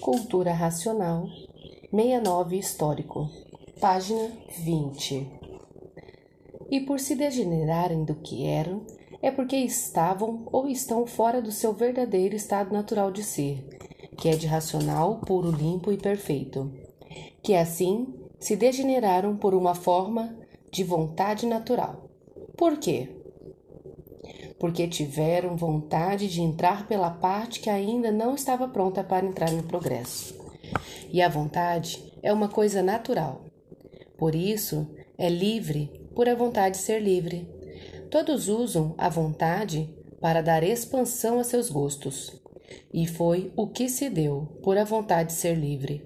Cultura Racional, 69 Histórico, página 20. E por se degenerarem do que eram, é porque estavam ou estão fora do seu verdadeiro estado natural de ser, que é de racional, puro, limpo e perfeito. Que assim se degeneraram por uma forma de vontade natural. Por quê? Porque tiveram vontade de entrar pela parte que ainda não estava pronta para entrar no progresso. E a vontade é uma coisa natural. Por isso, é livre por a vontade ser livre. Todos usam a vontade para dar expansão a seus gostos. E foi o que se deu por a vontade ser livre.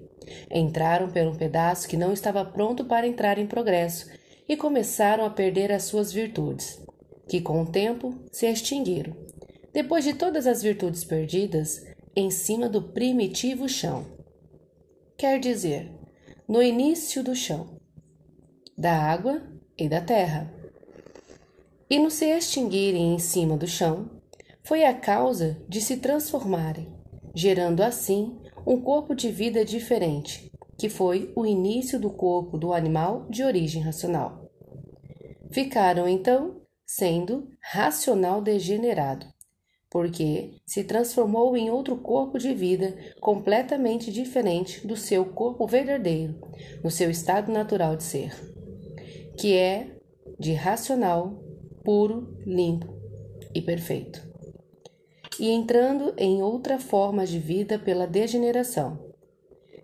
Entraram por um pedaço que não estava pronto para entrar em progresso e começaram a perder as suas virtudes, que com o tempo se extinguiram, depois de todas as virtudes perdidas, em cima do primitivo chão. Quer dizer, no início do chão, da água e da terra. E no se extinguirem em cima do chão, foi a causa de se transformarem, gerando assim um corpo de vida diferente, que foi o início do corpo do animal de origem racional. Ficaram então sendo racional degenerado, porque se transformou em outro corpo de vida completamente diferente do seu corpo verdadeiro, no seu estado natural de ser, que é de racional, puro, limpo e perfeito. E entrando em outra forma de vida pela degeneração,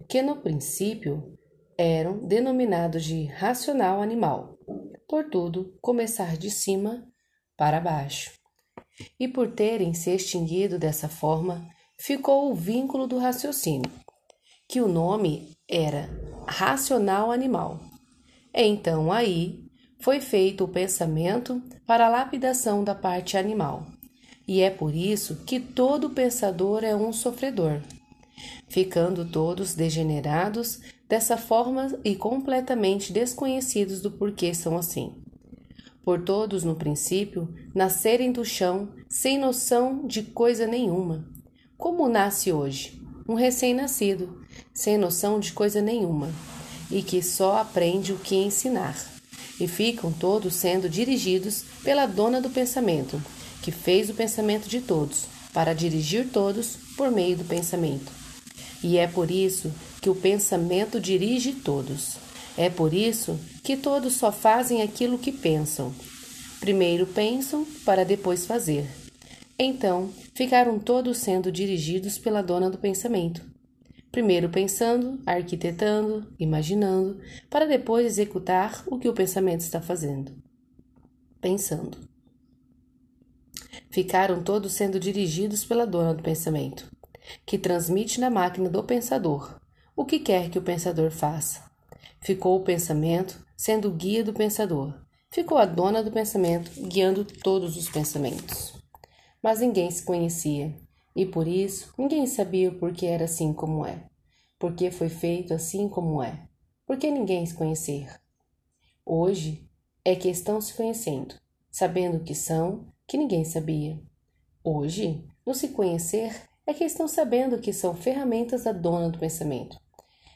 que no princípio eram denominados de racional animal, por tudo começar de cima para baixo. E por terem se extinguido dessa forma, ficou o vínculo do raciocínio, que o nome era racional animal. Então aí foi feito o pensamento para a lapidação da parte animal e é por isso que todo pensador é um sofredor, ficando todos degenerados dessa forma e completamente desconhecidos do porquê são assim. Por todos, no princípio, nascerem do chão sem noção de coisa nenhuma. Como nasce hoje? Um recém-nascido, sem noção de coisa nenhuma, e que só aprende o que ensinar. E ficam todos sendo dirigidos pela dona do pensamento, que fez o pensamento de todos, para dirigir todos por meio do pensamento. E é por isso que o pensamento dirige todos. É por isso que todos só fazem aquilo que pensam. Primeiro pensam para depois fazer. Então, ficaram todos sendo dirigidos pela dona do pensamento. Primeiro pensando, arquitetando, imaginando, para depois executar o que o pensamento está fazendo. Pensando. Ficaram todos sendo dirigidos pela dona do pensamento, que transmite na máquina do pensador o que quer que o pensador faça. Ficou o pensamento sendo o guia do pensador. Ficou a dona do pensamento guiando todos os pensamentos. Mas ninguém se conhecia, e por isso ninguém sabia o porquê era assim como é. Porque foi feito assim como é. Porque ninguém se conhecer. Hoje é que estão se conhecendo, sabendo o que são que ninguém sabia. Hoje, no se conhecer, é que estão sabendo que são ferramentas da dona do pensamento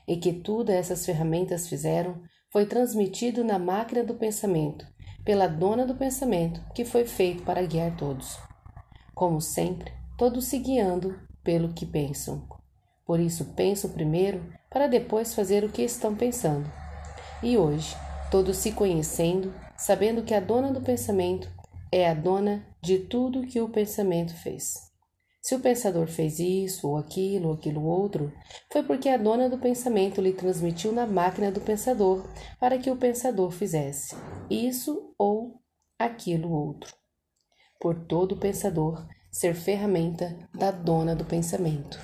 e que tudo essas ferramentas fizeram foi transmitido na máquina do pensamento pela dona do pensamento que foi feito para guiar todos. Como sempre, todos se guiando pelo que pensam. Por isso pensam primeiro para depois fazer o que estão pensando. E hoje, todos se conhecendo, sabendo que a dona do pensamento é a dona de tudo que o pensamento fez. Se o pensador fez isso, ou aquilo, ou aquilo outro, foi porque a dona do pensamento lhe transmitiu na máquina do pensador para que o pensador fizesse isso ou aquilo outro. Por todo pensador ser ferramenta da dona do pensamento.